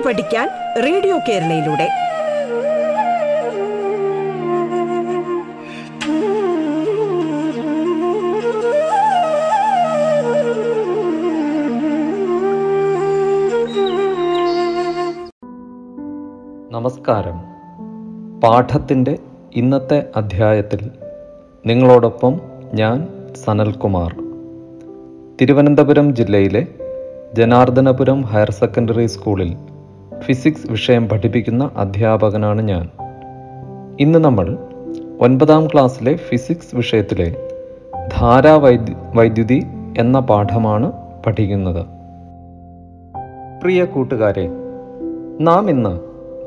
പാട്ട് പഠിക്കാൻ റേഡിയോ കേരളയിലൂടെ. നമസ്കാരം. പാഠത്തിന്റെ ഇന്നത്തെ അധ്യായത്തിൽ നിങ്ങളോടൊപ്പം ഞാൻ സനൽകുമാർ. തിരുവനന്തപുരം ജില്ലയിലെ ജനാർദ്ദനപുരം ഹയർ സെക്കൻഡറി സ്കൂളിൽ ഫിസിക്സ് വിഷയം പഠിപ്പിക്കുന്ന അധ്യാപകനാണ് ഞാൻ. ഇന്ന് നമ്മൾ ഒൻപതാം ക്ലാസ്സിലെ ഫിസിക്സ് വിഷയത്തിലെ ധാരാവൈദ്യു വൈദ്യുതി എന്ന പാഠമാണ് പഠിക്കുന്നത്. പ്രിയ കൂട്ടുകാരെ നാം ഇന്ന്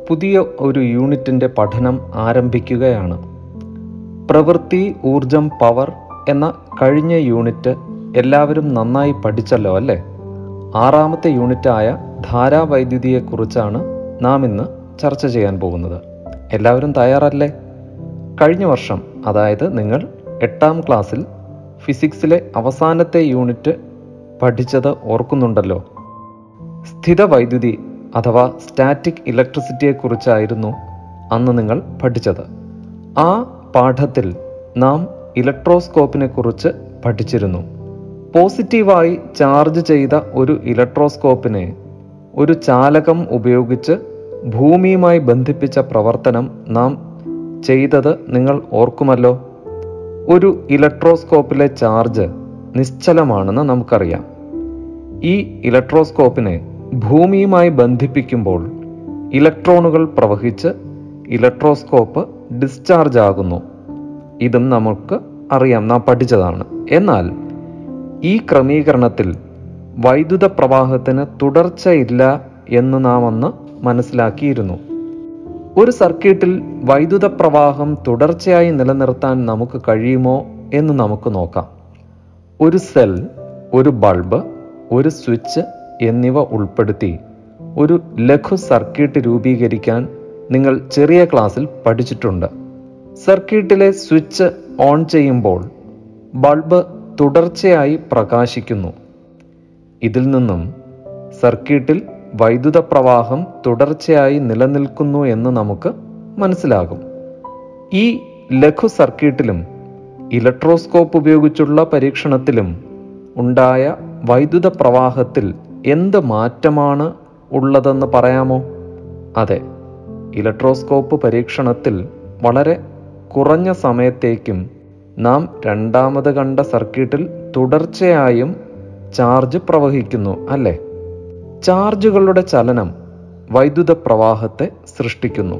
പുതിയ ഒരു യൂണിറ്റിന്റെ പഠനം ആരംഭിക്കുകയാണ്. പ്രവൃത്തി ഊർജം പവർ എന്ന കഴിഞ്ഞ യൂണിറ്റ് എല്ലാവരും നന്നായി പഠിച്ചല്ലോ അല്ലേ? ആറാമത്തെ യൂണിറ്റായ ധാരാവൈദ്യുതിയെക്കുറിച്ചാണ് നാം ഇന്ന് ചർച്ച ചെയ്യാൻ പോകുന്നത്. എല്ലാവരും തയ്യാറല്ലേ? കഴിഞ്ഞ വർഷം അതായത് നിങ്ങൾ എട്ടാം ക്ലാസ്സിൽ ഫിസിക്സിലെ അവസാനത്തെ യൂണിറ്റ് പഠിച്ചത് ഓർക്കുന്നുണ്ടല്ലോ. സ്ഥിതവൈദ്യുതി അഥവാ സ്റ്റാറ്റിക് ഇലക്ട്രിസിറ്റിയെക്കുറിച്ചായിരുന്നു അന്ന് നിങ്ങൾ പഠിച്ചത്. ആ പാഠത്തിൽ നാം ഇലക്ട്രോസ്കോപ്പിനെ കുറിച്ച് പഠിച്ചിരുന്നു. പോസിറ്റീവായി ചാർജ് ചെയ്ത ഒരു ഇലക്ട്രോസ്കോപ്പിനെ ഒരു ചാലകം ഉപയോഗിച്ച് ഭൂമിയുമായി ബന്ധിപ്പിച്ച പ്രവർത്തനം നാം ചെയ്തത് നിങ്ങൾ ഓർക്കുമല്ലോ. ഒരു ഇലക്ട്രോസ്കോപ്പിലെ ചാർജ് നിശ്ചലമാണെന്ന് നമുക്കറിയാം. ഈ ഇലക്ട്രോസ്കോപ്പിനെ ഭൂമിയുമായി ബന്ധിപ്പിക്കുമ്പോൾ ഇലക്ട്രോണുകൾ പ്രവഹിച്ച് ഇലക്ട്രോസ്കോപ്പ് ഡിസ്ചാർജ് ആകുന്നു. ഇതും നമുക്ക് അറിയാം. നാം പഠിച്ചതാണ്. എന്നാൽ ഈ ക്രമീകരണത്തിൽ വൈദ്യുത പ്രവാഹത്തിന് തുടർച്ചയില്ല എന്ന് നാം അന്ന് മനസ്സിലാക്കിയിരുന്നു. ഒരു സർക്യൂട്ടിൽ വൈദ്യുത പ്രവാഹം തുടർച്ചയായി നിലനിർത്താൻ നമുക്ക് കഴിയുമോ എന്ന് നമുക്ക് നോക്കാം. ഒരു സെൽ ഒരു ബൾബ് ഒരു സ്വിച്ച് എന്നിവ ഉൾപ്പെടുത്തി ഒരു ലഘു സർക്യൂട്ട് രൂപീകരിക്കാൻ നിങ്ങൾ ചെറിയ ക്ലാസ്സിൽ പഠിച്ചിട്ടുണ്ട്. സർക്യൂട്ടിലെ സ്വിച്ച് ഓൺ ചെയ്യുമ്പോൾ ബൾബ് തുടർച്ചയായി പ്രകാശിക്കുന്നു. ഇതിൽ നിന്നും സർക്യൂട്ടിൽ വൈദ്യുത പ്രവാഹം തുടർച്ചയായി നിലനിൽക്കുന്നു എന്ന് നമുക്ക് മനസ്സിലാകും. ഈ ലഘു സർക്യൂട്ടിലും ഇലക്ട്രോസ്കോപ്പ് ഉപയോഗിച്ചുള്ള പരീക്ഷണത്തിലും ഉണ്ടായ വൈദ്യുത പ്രവാഹത്തിൽ എന്ത് മാറ്റമാണ് ഉള്ളതെന്ന് പറയാമോ? അതെ ഇലക്ട്രോസ്കോപ്പ് പരീക്ഷണത്തിൽ വളരെ കുറഞ്ഞ സമയത്തേക്കും നാം രണ്ടാമത് കണ്ട സർക്യൂട്ടിൽ തുടർച്ചയായും ചാർജ് പ്രവഹിക്കുന്നു അല്ലേ? ചാർജുകളുടെ ചലനം വൈദ്യുത പ്രവാഹത്തെ സൃഷ്ടിക്കുന്നു.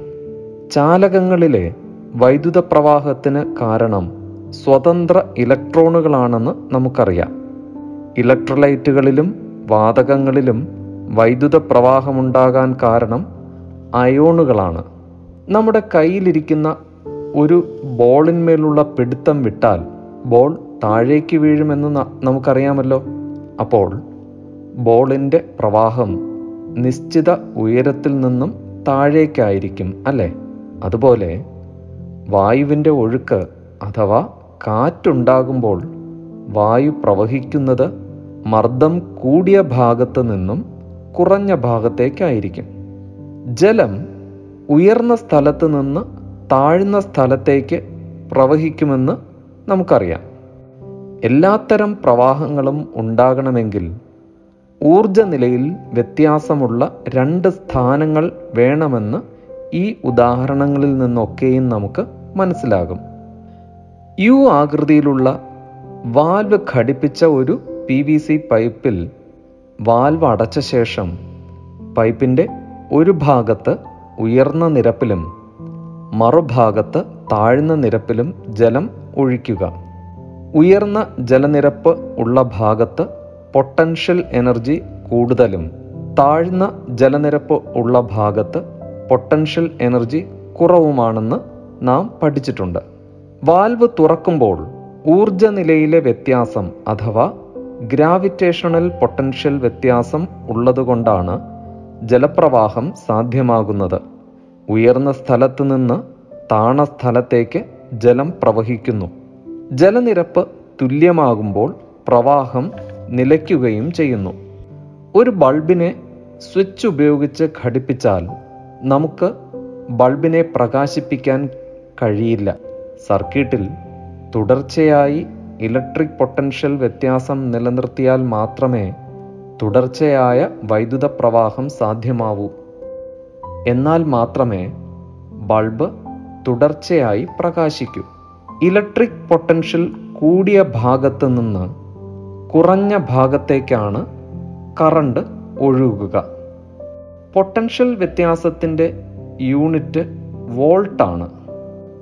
ചാലകങ്ങളിലെ വൈദ്യുത പ്രവാഹത്തിന് കാരണം സ്വതന്ത്ര ഇലക്ട്രോണുകളാണെന്ന് നമുക്കറിയാം. ഇലക്ട്രോലൈറ്റുകളിലും വാതകങ്ങളിലും വൈദ്യുത പ്രവാഹമുണ്ടാകാൻ കാരണം അയോണുകളാണ്. നമ്മുടെ കയ്യിലിരിക്കുന്ന ഒരു ബോളിന്മേലുള്ള പിടുത്തം വിട്ടാൽ ബോൾ താഴേക്ക് വീഴുമെന്ന് നമുക്കറിയാമല്ലോ. അപ്പോൾ ബോളിന്റെ പ്രവാഹം നിശ്ചിത ഉയരത്തിൽ നിന്നും താഴേക്കായിരിക്കും അല്ലേ? അതുപോലെ വായുവിന്റെ ഒഴുക്ക് അഥവാ കാറ്റുണ്ടാകുമ്പോൾ വായു പ്രവഹിക്കുന്നത് മർദ്ദം കൂടിയ ഭാഗത്ത് നിന്നും കുറഞ്ഞ ഭാഗത്തേക്കായിരിക്കും. ജലം ഉയർന്ന സ്ഥലത്ത് നിന്ന് താഴ്ന്ന സ്ഥലത്തേക്ക് പ്രവഹിക്കുമെന്ന് നമുക്കറിയാം. എല്ലാത്തരം പ്രവാഹങ്ങളും ഉണ്ടാകണമെങ്കിൽ ഊർജ നിലയിൽ വ്യത്യാസമുള്ള രണ്ട് സ്ഥാനങ്ങൾ വേണമെന്ന് ഈ ഉദാഹരണങ്ങളിൽ നിന്നൊക്കെയും നമുക്ക് മനസ്സിലാകും. യു ആകൃതിയിലുള്ള വാൽവ് ഘടിപ്പിച്ച ഒരു പി വി സി പൈപ്പിൽ വാൽവ് അടച്ച ശേഷം പൈപ്പിന്റെ ഒരു ഭാഗത്ത് ഉയർന്ന നിരപ്പിലും മറുഭാഗത്ത് താഴ്ന്ന നിരപ്പിലും ജലം ഒഴിക്കുക. ഉയർന്ന ജലനിരപ്പ് ഉള്ള ഭാഗത്ത് പൊട്ടൻഷ്യൽ എനർജി കൂടുതലും താഴ്ന്ന ജലനിരപ്പ് ഉള്ള ഭാഗത്ത് പൊട്ടൻഷ്യൽ എനർജി കുറവുമാണെന്ന് നാം പഠിച്ചിട്ടുണ്ട്. വാൽവ് തുറക്കുമ്പോൾ ഊർജ നിലയിലെ വ്യത്യാസം അഥവാ ഗ്രാവിറ്റേഷണൽ പൊട്ടൻഷ്യൽ വ്യത്യാസം ഉള്ളതുകൊണ്ടാണ് ജലപ്രവാഹം സാധ്യമാകുന്നത്. ഉയർന്ന സ്ഥലത്ത് നിന്ന് താണ സ്ഥലത്തേക്ക് ജലം പ്രവഹിക്കുന്നു. ജലനിരപ്പ് തുല്യമാകുമ്പോൾ പ്രവാഹം നിലയ്ക്കുകയും ചെയ്യുന്നു. ഒരു ബൾബിനെ സ്വിച്ച് ഉപയോഗിച്ച് ഘടിപ്പിച്ചാൽ നമുക്ക് ബൾബിനെ പ്രകാശിപ്പിക്കാൻ കഴിയില്ല. സർക്യൂട്ടിൽ തുടർച്ചയായി ഇലക്ട്രിക് പൊട്ടൻഷ്യൽ വ്യത്യാസം നിലനിർത്തിയാൽ മാത്രമേ തുടർച്ചയായ വൈദ്യുത പ്രവാഹം സാധ്യമാവൂ. എന്നാൽ മാത്രമേ ബൾബ് തുടർച്ചയായി പ്രകാശിക്കൂ. ഇലക്ട്രിക് പൊട്ടൻഷ്യൽ കൂടിയ ഭാഗത്ത് നിന്ന് കുറഞ്ഞ ഭാഗത്തേക്കാണ് കറണ്ട് ഒഴുകുക. പൊട്ടൻഷ്യൽ വ്യത്യാസത്തിന്റെ യൂണിറ്റ് വോൾട്ടാണ്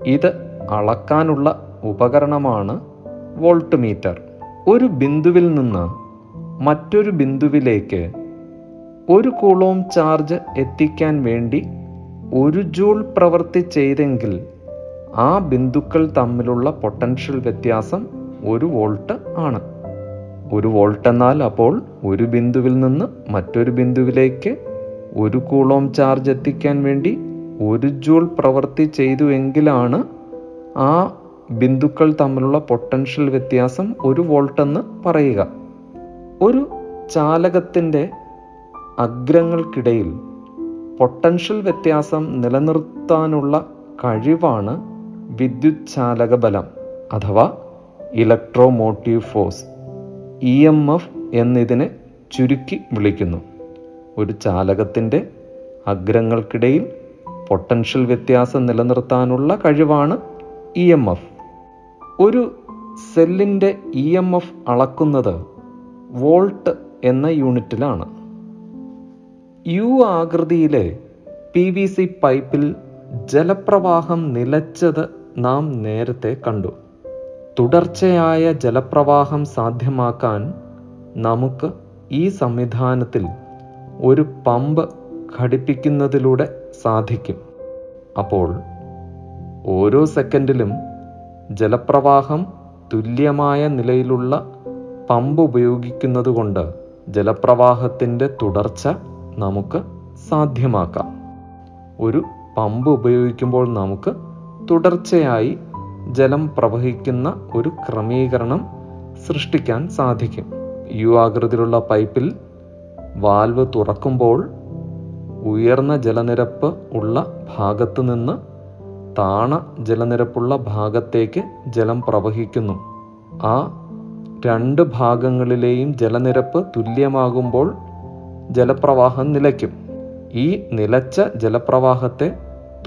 ഇത് അളക്കാനുള്ള ഉപകരണമാണ് വോൾട്ട് മീറ്റർ ഒരു ബിന്ദുവിൽ നിന്ന് മറ്റൊരു ബിന്ദുവിലേക്ക് ഒരു കൂളോം ചാർജ് എത്തിക്കാൻ വേണ്ടി ഒരു ജൂൾ പ്രവൃത്തി ചെയ്തെങ്കിൽ ആ ബിന്ദുക്കൾ തമ്മിലുള്ള പൊട്ടൻഷ്യൽ വ്യത്യാസം ഒരു വോൾട്ട് ആണ്. ഒരു വോൾട്ട് എന്നാൽ അപ്പോൾ ഒരു ബിന്ദുവിൽ നിന്ന് മറ്റൊരു ബിന്ദുവിലേക്ക് ഒരു കൂളോം ചാർജ് എത്തിക്കാൻ വേണ്ടി ഒരു ജൂൾ പ്രവൃത്തി ചെയ്തു എങ്കിലാണ് ആ ബിന്ദുക്കൾ തമ്മിലുള്ള പൊട്ടൻഷ്യൽ വ്യത്യാസം ഒരു വോൾട്ട് എന്ന് പറയുക. ഒരു ചാലകത്തിന്റെ അഗ്രങ്ങൾക്കിടയിൽ പൊട്ടൻഷ്യൽ വ്യത്യാസം നിലനിർത്താനുള്ള കഴിവാണ് വിദ്യുത് ചാലക ബലം അഥവാ electromotive force E M F എന്നിതിനെ ചുരുക്കി വിളിക്കുന്നു. ഒരു ചാലകത്തിന്റെ അഗ്രങ്ങൾക്കിടയിൽ പൊട്ടൻഷ്യൽ വ്യത്യാസം നിലനിർത്താനുള്ള കഴിവാണ് ഇ എം എഫ്. ഒരു സെല്ലിന്റെ ഇ എം എഫ് അളക്കുന്നത് വോൾട്ട് എന്ന യൂണിറ്റിലാണ്. യു ആകൃതിയിലെ പി വി സി പൈപ്പിൽ ജലപ്രവാഹം നിലച്ചത് നാം നേരത്തെ കണ്ടു. തുടർച്ചയായ ജലപ്രവാഹം സാധ്യമാക്കാൻ നമുക്ക് ഈ സംവിധാനത്തിൽ ഒരു പമ്പ് ഘടിപ്പിക്കുന്നതിലൂടെ സാധിക്കും. അപ്പോൾ ഓരോ സെക്കൻഡിലും ജലപ്രവാഹം തുല്യമായ നിലയിലുള്ള പമ്പ് ഉപയോഗിക്കുന്നത് കൊണ്ട് ജലപ്രവാഹത്തിന്റെ തുടർച്ച നമുക്ക് സാധ്യമാക്കാം. ഒരു പമ്പ് ഉപയോഗിക്കുമ്പോൾ നമുക്ക് തുടർച്ചയായി ജലം പ്രവഹിക്കുന്ന ഒരു ക്രമീകരണം സൃഷ്ടിക്കാൻ സാധിക്കും. യു ആകൃതിയിലുള്ള പൈപ്പിൽ വാൽവ് തുറക്കുമ്പോൾ ഉയർന്ന ജലനിരപ്പ് ഉള്ള ഭാഗത്ത് നിന്ന് താണ ജലനിരപ്പുള്ള ഭാഗത്തേക്ക് ജലം പ്രവഹിക്കുന്നു. ആ രണ്ട് ഭാഗങ്ങളിലെയും ജലനിരപ്പ് തുല്യമാകുമ്പോൾ ജലപ്രവാഹം നിലയ്ക്കും. ഈ നിലച്ച ജലപ്രവാഹത്തെ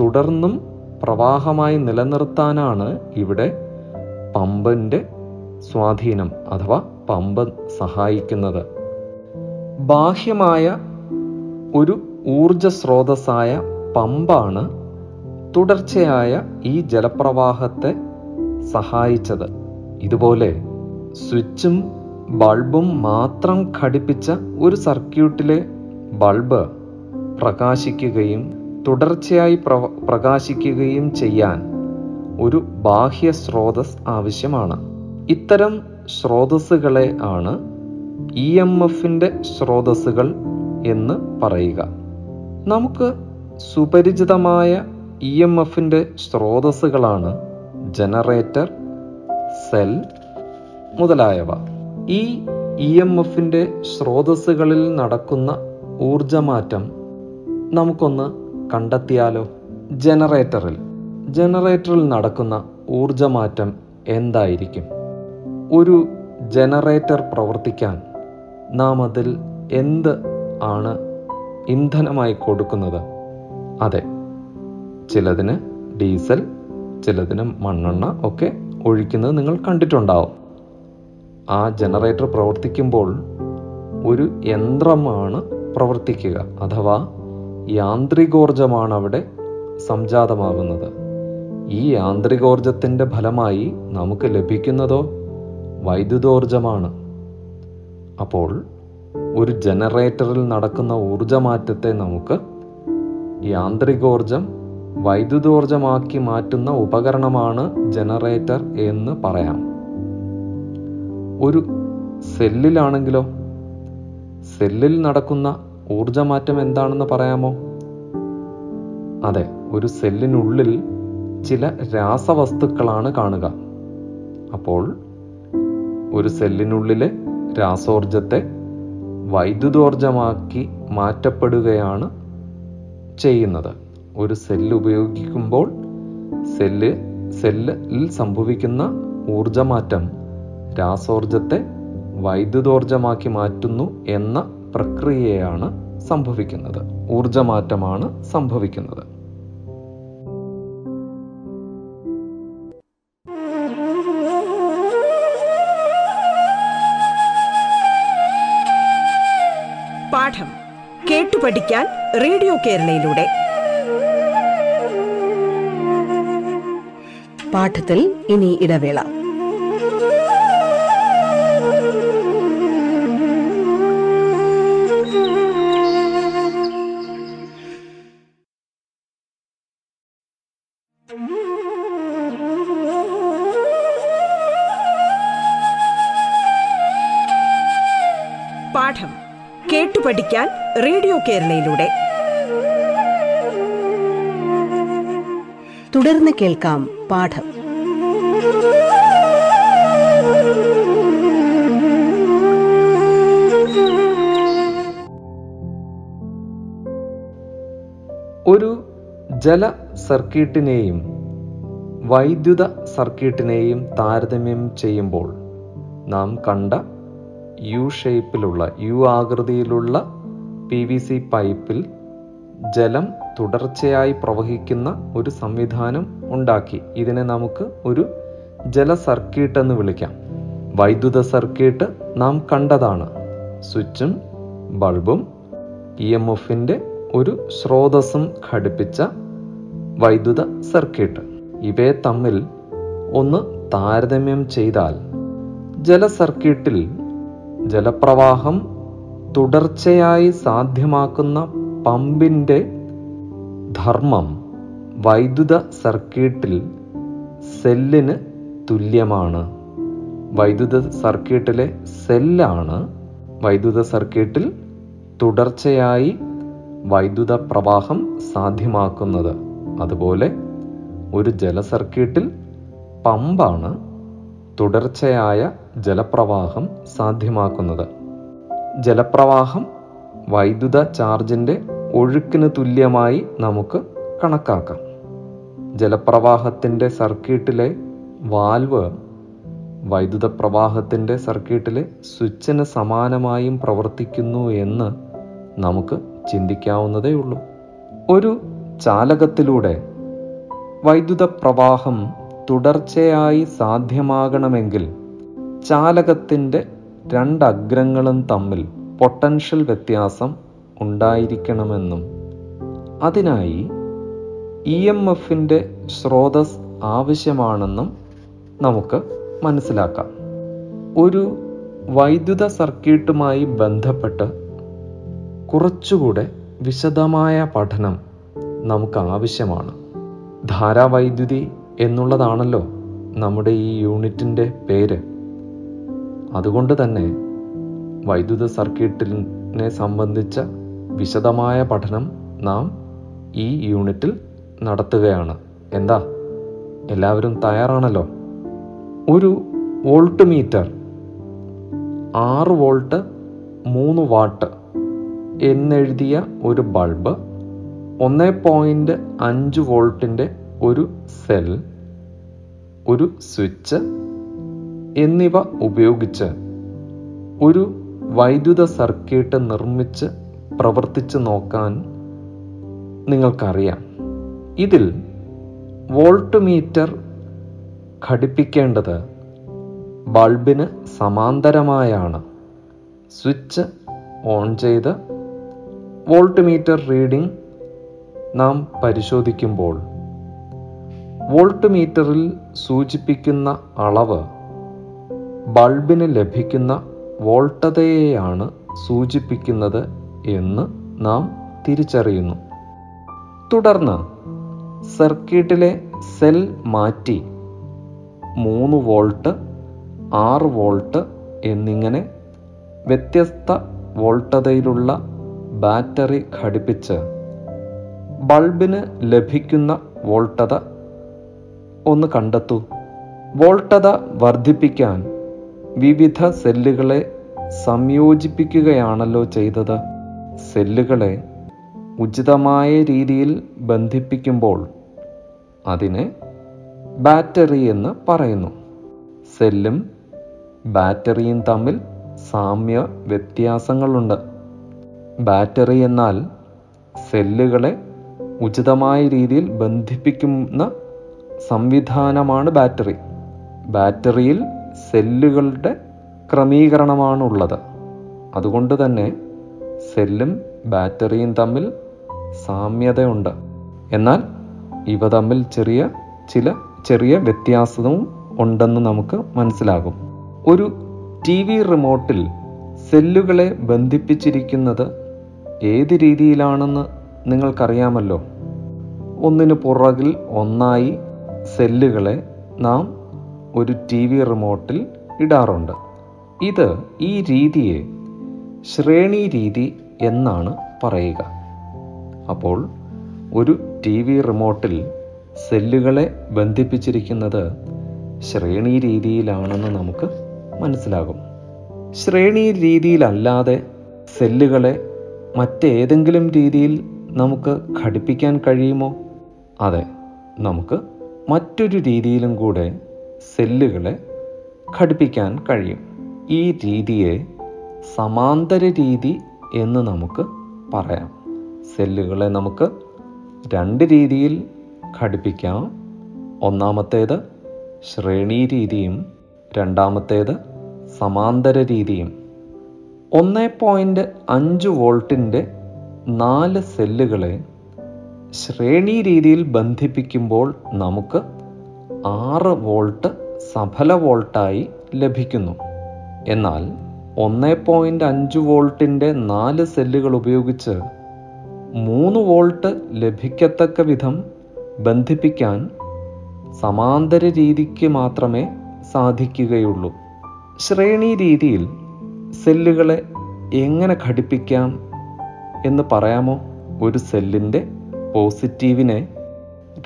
തുടർന്നും പ്രവാഹമായി നിലനിർത്താനാണ് ഇവിടെ പമ്പന്റെ സ്വാധീനം അഥവാ പമ്പൻ സഹായിക്കുന്നത്. ബാഹ്യമായ ഒരു ഊർജ സ്രോതസ്സായ പമ്പാണ് തുടർച്ചയായ ഈ ജലപ്രവാഹത്തെ സഹായിച്ചത്. ഇതുപോലെ സ്വിച്ചും ബൾബും മാത്രം ഘടിപ്പിച്ച ഒരു സർക്യൂട്ടിലെ ബൾബ് പ്രകാശിക്കുകയും തുടർച്ചയായി പ്ര പ്രകാശിക്കുകയും ചെയ്യാൻ ഒരു ബാഹ്യ സ്രോതസ് ആവശ്യമാണ്. ഇത്തരം സ്രോതസ്സുകളെ ആണ് ഇ എം എഫിന്റെ സ്രോതസ്സുകൾ എന്ന് പറയുക. നമുക്ക് സുപരിചിതമായ ഇ എം എഫിന്റെ സ്രോതസ്സുകളാണ് ജനറേറ്റർ സെൽ മുതലായവ. ഈ ഇ എം എഫിന്റെ സ്രോതസ്സുകളിൽ നടക്കുന്ന ഊർജമാറ്റം നമുക്കൊന്ന് കണ്ടെത്തിയാലോ? ജനറേറ്ററിൽ. ജനറേറ്ററിൽ നടക്കുന്ന ഊർജമാറ്റം എന്തായിരിക്കും? ഒരു ജനറേറ്റർ പ്രവർത്തിക്കാൻ നാം അതിൽ എന്ത് ആണ് ഇന്ധനമായി കൊടുക്കുന്നത്? അതെ ചിലതിന് ഡീസൽ ചിലതിന് മണ്ണെണ്ണ ഒക്കെ ഒഴിക്കുന്നത് നിങ്ങൾ കണ്ടിട്ടുണ്ടാവും. ആ ജനറേറ്റർ പ്രവർത്തിക്കുമ്പോൾ ഒരു യന്ത്രമാണ് പ്രവർത്തിക്കുക അഥവാ യാന്ത്രികോർജമാണ് അവിടെ സംജാതമാകുന്നത്. ഈ യാന്ത്രികോർജത്തിന്റെ ഫലമായി നമുക്ക് ലഭിക്കുന്നതോ വൈദ്യുതോർജമാണ്. അപ്പോൾ ഒരു ജനറേറ്ററിൽ നടക്കുന്ന ഊർജമാറ്റത്തെ നമുക്ക് യാന്ത്രികോർജം വൈദ്യുതോർജമാക്കി മാറ്റുന്ന ഉപകരണമാണ് ജനറേറ്റർ എന്ന് പറയാം. ഒരു സെല്ലിലാണെങ്കിലോ സെല്ലിൽ നടക്കുന്ന ഊർജമാറ്റം എന്താണെന്ന് പറയാമോ? അതെ ഒരു സെല്ലിനുള്ളിൽ ചില രാസവസ്തുക്കളാണ് കാണുക. അപ്പോൾ ഒരു സെല്ലിനുള്ളിലെ രാസോർജത്തെ വൈദ്യുതോർജമാക്കി മാറ്റപ്പെടുകയാണ് ചെയ്യുന്നത്. ഒരു സെല്ല് ഉപയോഗിക്കുമ്പോൾ സെല്ല് സെല്ലിൽ സംഭവിക്കുന്ന ഊർജമാറ്റം രാസോർജത്തെ വൈദ്യുതോർജമാക്കി മാറ്റുന്നു എന്ന പ്രക്രിയയാണ് സംഭവിക്കുന്നത്. ഊർജമാറ്റമാണ് സംഭവിക്കുന്നത്. പാഠം കേട്ടു പഠിക്കാൻ റേഡിയോ കേരളയിലൂടെ. പാഠത്തിൽ ഇനി ഇടവേള. കേരളയിലൂടെ. തുടർന്ന് കേൾക്കാം പാഠം. ഒരു ജല സർക്യൂട്ടിനെയും വൈദ്യുത സർക്യൂട്ടിനെയും താരതമ്യം ചെയ്യുമ്പോൾ നാം കണ്ട യു ഷേപ്പിലുള്ള യു ആകൃതിയിലുള്ള പി വി സി പൈപ്പിൽ ജലം തുടർച്ചയായി പ്രവഹിക്കുന്ന ഒരു സംവിധാനം ഉണ്ടാക്കി. ഇതിനെ നമുക്ക് ഒരു ജല സർക്യൂട്ട് എന്ന് വിളിക്കാം. വൈദ്യുത സർക്യൂട്ട് നാം കണ്ടതാണ്. സ്വിച്ചും ബൾബും ഇ എം എഫിന്റെ ഒരു സ്രോതസ്സും ഘടിപ്പിച്ച വൈദ്യുത സർക്യൂട്ട്. ഇവയെ തമ്മിൽ ഒന്ന് താരതമ്യം ചെയ്താൽ ജല സർക്യൂട്ടിൽ ജലപ്രവാഹം തുടർച്ചയായി സാധ്യമാക്കുന്ന പമ്പിന്റെ ധർമ്മം വൈദ്യുത സർക്യൂട്ടിൽ സെല്ലിന് തുല്യമാണ്. വൈദ്യുത സർക്യൂട്ടിലെ സെല്ലാണ് വൈദ്യുത സർക്യൂട്ടിൽ തുടർച്ചയായി വൈദ്യുത പ്രവാഹം സാധ്യമാക്കുന്നത്. അതുപോലെ ഒരു ജല സർക്യൂട്ടിൽ പമ്പാണ് തുടർച്ചയായ ജലപ്രവാഹം സാധ്യമാക്കുന്നത്. ജലപ്രവാഹം വൈദ്യുത ചാർജിന്റെ ഒഴുക്കിന് തുല്യമായി നമുക്ക് കണക്കാക്കാം. ജലപ്രവാഹത്തിന്റെ സർക്യൂട്ടിലെ വാൽവ് വൈദ്യുത പ്രവാഹത്തിന്റെ സർക്യൂട്ടിലെ സ്വിച്ചിന് സമാനമായും പ്രവർത്തിക്കുന്നു എന്ന് നമുക്ക് ചിന്തിക്കാവുന്നതേ ഉള്ളൂ. ഒരു ചാലകത്തിലൂടെ വൈദ്യുത പ്രവാഹം തുടർച്ചയായി സാധ്യമാകണമെങ്കിൽ ചാലകത്തിന്റെ രണ്ട് അഗ്രങ്ങളും തമ്മിൽ പൊട്ടൻഷ്യൽ വ്യത്യാസം ഉണ്ടായിരിക്കണമെന്നും. അതിനായി ഇ എം എഫിന്റെ സ്രോതസ് ആവശ്യമാണെന്നും നമുക്ക് മനസ്സിലാക്കാം. ഒരു വൈദ്യുത സർക്യൂട്ടുമായി ബന്ധപ്പെട്ട് കുറച്ചുകൂടെ വിശദമായ പഠനം നമുക്ക് ആവശ്യമാണ്. ധാരാവൈദ്യുതി എന്നുള്ളതാണല്ലോ നമ്മുടെ ഈ യൂണിറ്റിന്റെ പേര്. അതുകൊണ്ട് തന്നെ വൈദ്യുത സർക്യൂട്ടിനെ സംബന്ധിച്ച വിശദമായ പഠനം നാം ഈ യൂണിറ്റിൽ നടത്തുകയാണ്. എന്താ? എല്ലാവരും തയ്യാറാണല്ലോ? ഒരു വോൾട്ട് മീറ്റർ ആറ് വോൾട്ട് മൂന്ന് വാട്ട് എന്നെഴുതിയ ഒരു ബൾബ് ഒന്ന് പോയിന്റ് അഞ്ച് വോൾട്ടിന്റെ ഒരു സെൽ ഒരു സ്വിച്ച് എന്നിവ ഉപയോഗിച്ച് ഒരു വൈദ്യുത സർക്യൂട്ട് നിർമ്മിച്ച് പ്രവർത്തിച്ച് നോക്കാൻ നിങ്ങൾക്കറിയാം. ഇതിൽ വോൾട്ട് മീറ്റർ ഘടിപ്പിക്കേണ്ടത് ബൾബിന് സമാന്തരമായാണ്. സ്വിച്ച് ഓൺ ചെയ്ത് വോൾട്ട് മീറ്റർ റീഡിംഗ് നാം പരിശോധിക്കുമ്പോൾ വോൾട്ട് മീറ്ററിൽ സൂചിപ്പിക്കുന്ന അളവ് ബൾബിന് ലഭിക്കുന്ന വോൾട്ടതയെയാണ് സൂചിപ്പിക്കുന്നത് എന്ന് നാം തിരിച്ചറിയുന്നു. തുടർന്ന് സർക്യൂട്ടിലെ സെൽ മാറ്റി മൂന്ന് വോൾട്ട് ആറ് വോൾട്ട് എന്നിങ്ങനെ വ്യത്യസ്ത വോൾട്ടതയിലുള്ള ബാറ്ററി ഘടിപ്പിച്ച് ബൾബിന് ലഭിക്കുന്ന വോൾട്ടത ഒന്ന് കണ്ടെത്തൂ. വോൾട്ടത വർദ്ധിപ്പിക്കാൻ വിവിധ സെല്ലുകളെ സംയോജിപ്പിക്കുകയാണല്ലോ ചെയ്തത്. സെല്ലുകളെ ഉചിതമായ രീതിയിൽ ബന്ധിപ്പിക്കുമ്പോൾ അതിനെ ബാറ്ററി എന്ന് പറയുന്നു. സെല്ലും ബാറ്ററിയും തമ്മിൽ സാമ്യ വ്യത്യാസങ്ങളുണ്ട്. ബാറ്ററി എന്നാൽ സെല്ലുകളെ ഉചിതമായ രീതിയിൽ ബന്ധിപ്പിക്കുന്ന സംവിധാനമാണ് ബാറ്ററി. ബാറ്ററിയിൽ സെല്ലുകളുടെ ക്രമീകരണമാണുള്ളത്. അതുകൊണ്ട് തന്നെ സെല്ലും ബാറ്ററിയും തമ്മിൽ സാമ്യതയുണ്ട്. എന്നാൽ ഇവ തമ്മിൽ ചെറിയ ചില ചെറിയ വ്യത്യാസവും ഉണ്ടെന്ന് നമുക്ക് മനസ്സിലാകും. ഒരു ടി വി റിമോട്ടിൽ സെല്ലുകളെ ബന്ധിപ്പിച്ചിരിക്കുന്നത് ഏത് രീതിയിലാണെന്ന് നിങ്ങൾക്കറിയാമല്ലോ. ഒന്നിനു പുറകിൽ ഒന്നായി സെല്ലുകളെ നാം ഒരു ടി വി റിമോട്ടിൽ ഇടാറുണ്ട്. ഇത് ഈ രീതിയെ ശ്രേണി രീതി എന്നാണ് പറയുക. അപ്പോൾ ഒരു ടി വി റിമോട്ടിൽ സെല്ലുകളെ ബന്ധിപ്പിച്ചിരിക്കുന്നത് ശ്രേണി രീതിയിലാണെന്ന് നമുക്ക് മനസ്സിലാകും. ശ്രേണി രീതിയിലല്ലാതെ സെല്ലുകളെ മറ്റേതെങ്കിലും രീതിയിൽ നമുക്ക് ഘടിപ്പിക്കാൻ കഴിയുമോ? അതെ നമുക്ക് മറ്റൊരു രീതിയിലും കൂടെ സെല്ലുകളെ ഘടിപ്പിക്കാൻ കഴിയും. ഈ രീതിയെ സമാന്തര രീതി എന്ന് നമുക്ക് പറയാം. സെല്ലുകളെ നമുക്ക് രണ്ട് രീതിയിൽ ഘടിപ്പിക്കാം. ഒന്നാമത്തേത് ശ്രേണീ രീതിയും രണ്ടാമത്തേത് സമാന്തര രീതിയും. ഒന്ന് പോയിന്റ് അഞ്ച് വോൾട്ടിന്റെ നാല് സെല്ലുകളെ ശ്രേണീ രീതിയിൽ ബന്ധിപ്പിക്കുമ്പോൾ നമുക്ക് ആറ് വോൾട്ട് സഫല വോൾട്ടായി ലഭിക്കുന്നു. എന്നാൽ ഒന്ന് പോയിന്റ് അഞ്ച് വോൾട്ടിന്റെ നാല് സെല്ലുകൾ ഉപയോഗിച്ച് മൂന്ന് വോൾട്ട് ലഭിക്കത്തക്ക വിധം ബന്ധിപ്പിക്കാൻ സമാന്തര രീതിക്ക് മാത്രമേ സാധിക്കുകയുള്ളൂ. ശ്രേണി രീതിയിൽ സെല്ലുകളെ എങ്ങനെ ഘടിപ്പിക്കാം എന്ന് പറയാമോ? ഒരു സെല്ലിന്റെ പോസിറ്റീവിനെ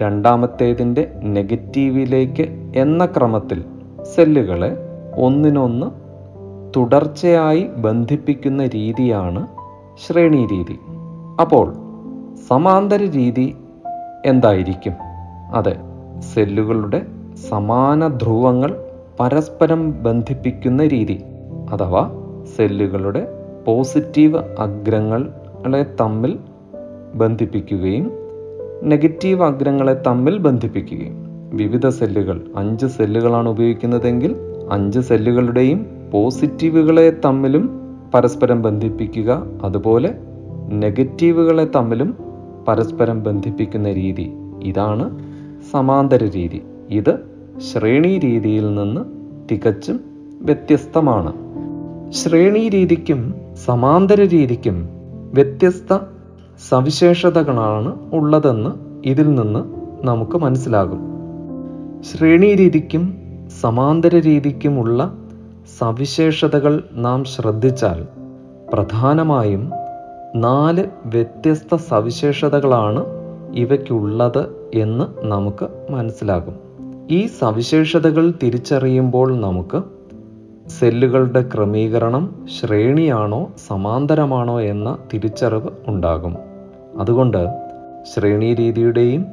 രണ്ടാമത്തേതിന്റെ നെഗറ്റീവിലേക്ക് എന്ന ക്രമത്തിൽ സെല്ലുകളെ ഒന്നിനൊന്ന് തുടർച്ചയായി ബന്ധിപ്പിക്കുന്ന രീതിയാണ് ശ്രേണി രീതി. അപ്പോൾ സമാന്തര രീതി എന്തായിരിക്കും? അതെ സെല്ലുകളുടെ സമാന ധ്രുവങ്ങൾ പരസ്പരം ബന്ധിപ്പിക്കുന്ന രീതി അഥവാ സെല്ലുകളുടെ പോസിറ്റീവ് അഗ്രങ്ങളെ തമ്മിൽ ബന്ധിപ്പിക്കുകയും നെഗറ്റീവ് അഗ്രങ്ങളെ തമ്മിൽ ബന്ധിപ്പിക്കുകയും വിവിധ സെല്ലുകൾ അഞ്ച് സെല്ലുകളാണ് ഉപയോഗിക്കുന്നതെങ്കിൽ അഞ്ച് സെല്ലുകളുടെയും പോസിറ്റീവുകളെ തമ്മിലും പരസ്പരം ബന്ധിപ്പിക്കുക അതുപോലെ നെഗറ്റീവുകളെ തമ്മിലും പരസ്പരം ബന്ധിപ്പിക്കുന്ന രീതി ഇതാണ് സമാന്തര രീതി. ഇത് ശ്രേണി രീതിയിൽ നിന്ന് തികച്ചും വ്യത്യസ്തമാണ്. ശ്രേണി രീതിക്കും സമാന്തര രീതിക്കും വ്യത്യസ്ത സവിശേഷതകളാണ് ഉള്ളതെന്ന് ഇതിൽ നിന്ന് നമുക്ക് മനസ്സിലാകും. ശ്രേണി രീതിക്കും സമാന്തര രീതിക്കുമുള്ള സവിശേഷതകൾ നാം ശ്രദ്ധിച്ചാൽ പ്രധാനമായും നാല് വ്യത്യസ്ത സവിശേഷതകളാണ് ഇവയ്ക്കുള്ളത് എന്ന് നമുക്ക് മനസ്സിലാകും. ഈ സവിശേഷതകൾ തിരിച്ചറിയുമ്പോൾ നമുക്ക് സെല്ലുകളുടെ ക്രമീകരണം ശ്രേണിയാണോ സമാന്തരമാണോ എന്ന തിരിച്ചറിവ് ഉണ്ടാകും. അതുകൊണ്ട് ശ്രേണി രീതിയുടെയും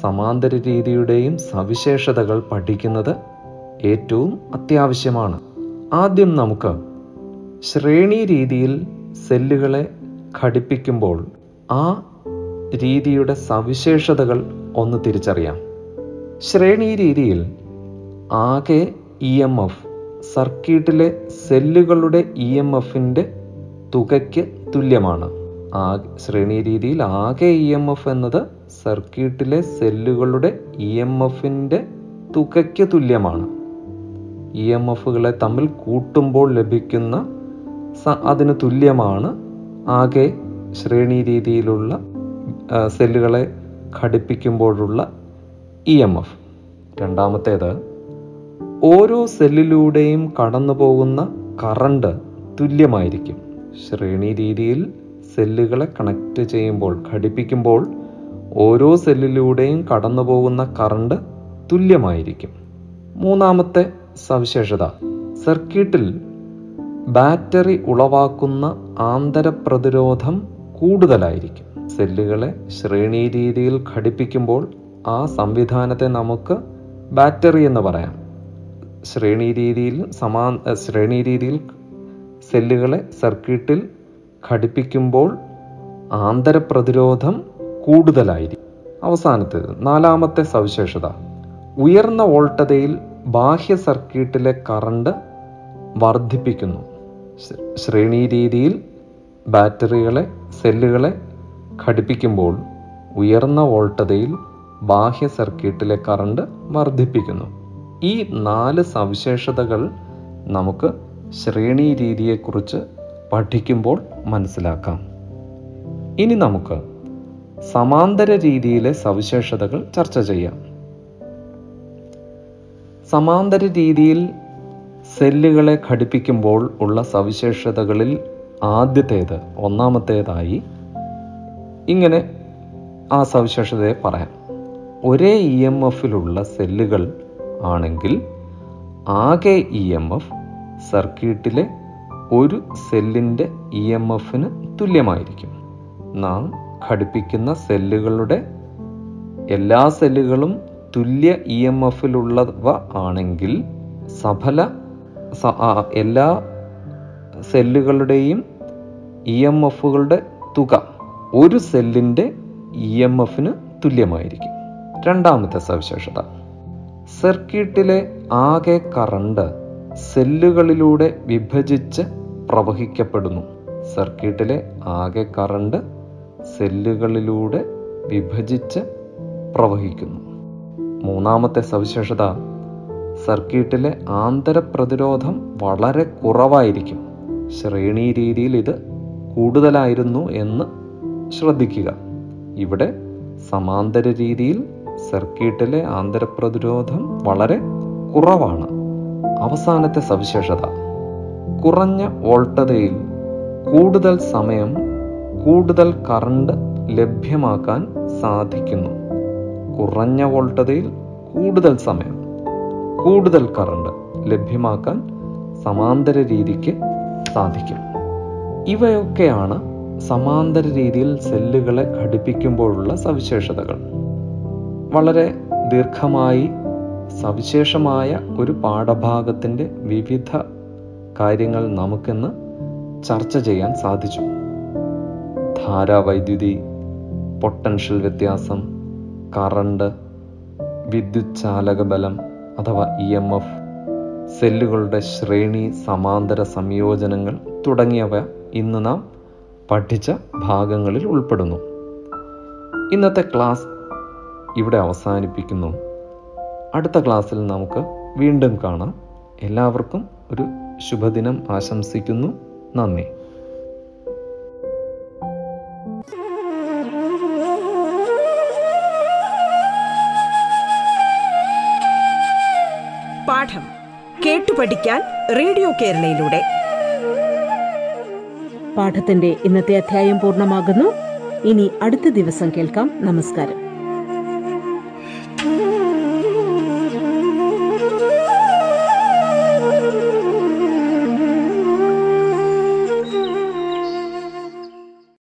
സമാന്തര രീതിയുടെയും സവിശേഷതകൾ പഠിക്കുന്നത് ഏറ്റവും അത്യാവശ്യമാണ്. ആദ്യം നമുക്ക് ശ്രേണീ രീതിയിൽ സെല്ലുകളെ ഘടിപ്പിക്കുമ്പോൾ ആ രീതിയുടെ സവിശേഷതകൾ ഒന്ന് തിരിച്ചറിയാം. ശ്രേണീ രീതിയിൽ ആകെ ഇ എം എഫ് സർക്യൂട്ടിലെ സെല്ലുകളുടെ ഇ എം എഫിന്റെ തുകയ്ക്ക് തുല്യമാണ്. ആ ശ്രേണി രീതിയിൽ ആകെ ഇ എം എഫ് എന്നത് സർക്യൂട്ടിലെ സെല്ലുകളുടെ ഇ എം എഫിന്റെ തുകയ്ക്ക് തുല്യമാണ്. ഇ എം എഫുകളെ തമ്മിൽ കൂട്ടുമ്പോൾ ലഭിക്കുന്ന അതിന് തുല്യമാണ് ആകെ ശ്രേണി രീതിയിലുള്ള സെല്ലുകളെ ഘടിപ്പിക്കുമ്പോഴുള്ള ഇ എം എഫ് രണ്ടാമത്തേത് ഓരോ സെല്ലിലൂടെയും കടന്നു പോകുന്ന കറണ്ട് തുല്യമായിരിക്കും. ശ്രേണി രീതിയിൽ സെല്ലുകളെ കണക്ട് ചെയ്യുമ്പോൾ ഘടിപ്പിക്കുമ്പോൾ ഓരോ സെല്ലിലൂടെയും കടന്നു പോകുന്ന കറണ്ട് തുല്യമായിരിക്കും. മൂന്നാമത്തെ സവിശേഷത സർക്യൂട്ടിൽ ബാറ്ററി ഉളവാക്കുന്ന ആന്തരപ്രതിരോധം കൂടുതലായിരിക്കും. സെല്ലുകളെ ശ്രേണീ രീതിയിൽ ഘടിപ്പിക്കുമ്പോൾ ആ സംവിധാനത്തെ നമുക്ക് ബാറ്ററി എന്ന് പറയാം. ശ്രേണീ രീതിയിൽ സമാ ശ്രേണീ രീതിയിൽ സെല്ലുകളെ സർക്യൂട്ടിൽ ഘടിപ്പിക്കുമ്പോൾ ആന്തരപ്രതിരോധം കൂടുതലായിരിക്കും. അവസാനത്തേത് നാലാമത്തെ സവിശേഷത. ഉയർന്ന വോൾട്ടതയിൽ ബാഹ്യ സർക്യൂട്ടിലെ കറണ്ട് വർദ്ധിപ്പിക്കുന്നു. ശ്രേണീ രീതിയിൽ ബാറ്ററികളെ സെല്ലുകളെ ഘടിപ്പിക്കുമ്പോൾ ഉയർന്ന വോൾട്ടതയിൽ ബാഹ്യ സർക്യൂട്ടിലെ കറണ്ട് വർദ്ധിപ്പിക്കുന്നു. ഈ നാല് സവിശേഷതകൾ നമുക്ക് ശ്രേണീ രീതിയെക്കുറിച്ച് പഠിക്കുമ്പോൾ മനസ്സിലാക്കാം. ഇനി നമുക്ക് സമാന്തര രീതിയിലെ സവിശേഷതകൾ ചർച്ച ചെയ്യാം. സമാന്തര രീതിയിൽ സെല്ലുകളെ ഘടിപ്പിക്കുമ്പോൾ ഉള്ള സവിശേഷതകളിൽ ആദ്യത്തേത് ഒന്നാമത്തേതായി ഇങ്ങനെ ആ സവിശേഷതയെ പറയാം. ഒരേ ഇ എം എഫിലുള്ള സെല്ലുകൾ ആണെങ്കിൽ ആകെ ഇ എം എഫ് സർക്യൂട്ടിലെ ഒരു സെല്ലിന്റെ ഇ എം എഫിന് തുല്യമായിരിക്കും. നാം ഘടിപ്പിക്കുന്ന സെല്ലുകളുടെ എല്ലാ സെല്ലുകളും തുല്യ ഇ എം എഫിലുള്ളവ ആണെങ്കിൽ സഫല എല്ലാ സെല്ലുകളുടെയും ഇ എം എഫുകളുടെ തുക ഒരു സെല്ലിന്റെ ഇ എം എഫിന് തുല്യമായിരിക്കും. രണ്ടാമത്തെ സവിശേഷത. സർക്യൂട്ടിലെ ആകെ കറണ്ട് സെല്ലുകളിലൂടെ വിഭജിച്ച് പ്രവഹിക്കപ്പെടുന്നു. സർക്യൂട്ടിലെ ആകെ കറണ്ട് സെല്ലുകളിലൂടെ വിഭജിച്ച് പ്രവഹിക്കുന്നു. മൂന്നാമത്തെ സവിശേഷത സർക്യൂട്ടിലെ ആന്തരപ്രതിരോധം വളരെ കുറവായിരിക്കും. ശ്രേണീ രീതിയിൽ ഇത് കൂടുതലായിരുന്നു എന്ന് ശ്രദ്ധിക്കുക. ഇവിടെ സമാന്തര രീതിയിൽ സർക്യൂട്ടിലെ ആന്തരപ്രതിരോധം വളരെ കുറവാണ്. അവസാനത്തെ സവിശേഷത കുറഞ്ഞ വോൾട്ടതയിൽ കൂടുതൽ സമയം കൂടുതൽ കറണ്ട് ലഭ്യമാക്കാൻ സാധിക്കുന്നു. കുറഞ്ഞ വോൾട്ടതയിൽ കൂടുതൽ സമയം കൂടുതൽ കറണ്ട് ലഭ്യമാക്കാൻ സമാന്തര രീതിക്ക് സാധിക്കും. ഇവയൊക്കെയാണ് സമാന്തര രീതിയിൽ സെല്ലുകളെ ഘടിപ്പിക്കുമ്പോഴുള്ള സവിശേഷതകൾ. വളരെ ദീർഘമായി സവിശേഷമായ ഒരു പാഠഭാഗത്തിന്റെ വിവിധ കാര്യങ്ങൾ നമുക്കിന്ന് ചർച്ച ചെയ്യാൻ സാധിച്ചു. ധാരാവൈദ്യുതി പൊട്ടൻഷ്യൽ വ്യത്യാസം കറണ്ട് വിദ്യുത് ചാലക ബലം അഥവാ ഇ എം എഫ് സെല്ലുകളുടെ ശ്രേണി സമാന്തര സംയോജനങ്ങൾ തുടങ്ങിയവ ഇന്ന് നാം പഠിച്ച ഭാഗങ്ങളിൽ ഉൾപ്പെടുന്നു. ഇന്നത്തെ ക്ലാസ് ഇവിടെ അവസാനിപ്പിക്കുന്നു. അടുത്ത ക്ലാസ്സിൽ നമുക്ക് വീണ്ടും കാണാം. എല്ലാവർക്കും ഒരു ശുഭദിനം ആശംസിക്കുന്നു. നന്ദി. പാഠം കേട്ടു പഠിക്കാൻ റേഡിയോ കേരളയിലൂടെ. പാഠത്തിന്റെ ഇന്നത്തെ അധ്യായം പൂർണമാകുന്നു. ഇനി അടുത്ത ദിവസം കേൾക്കാം. നമസ്കാരം.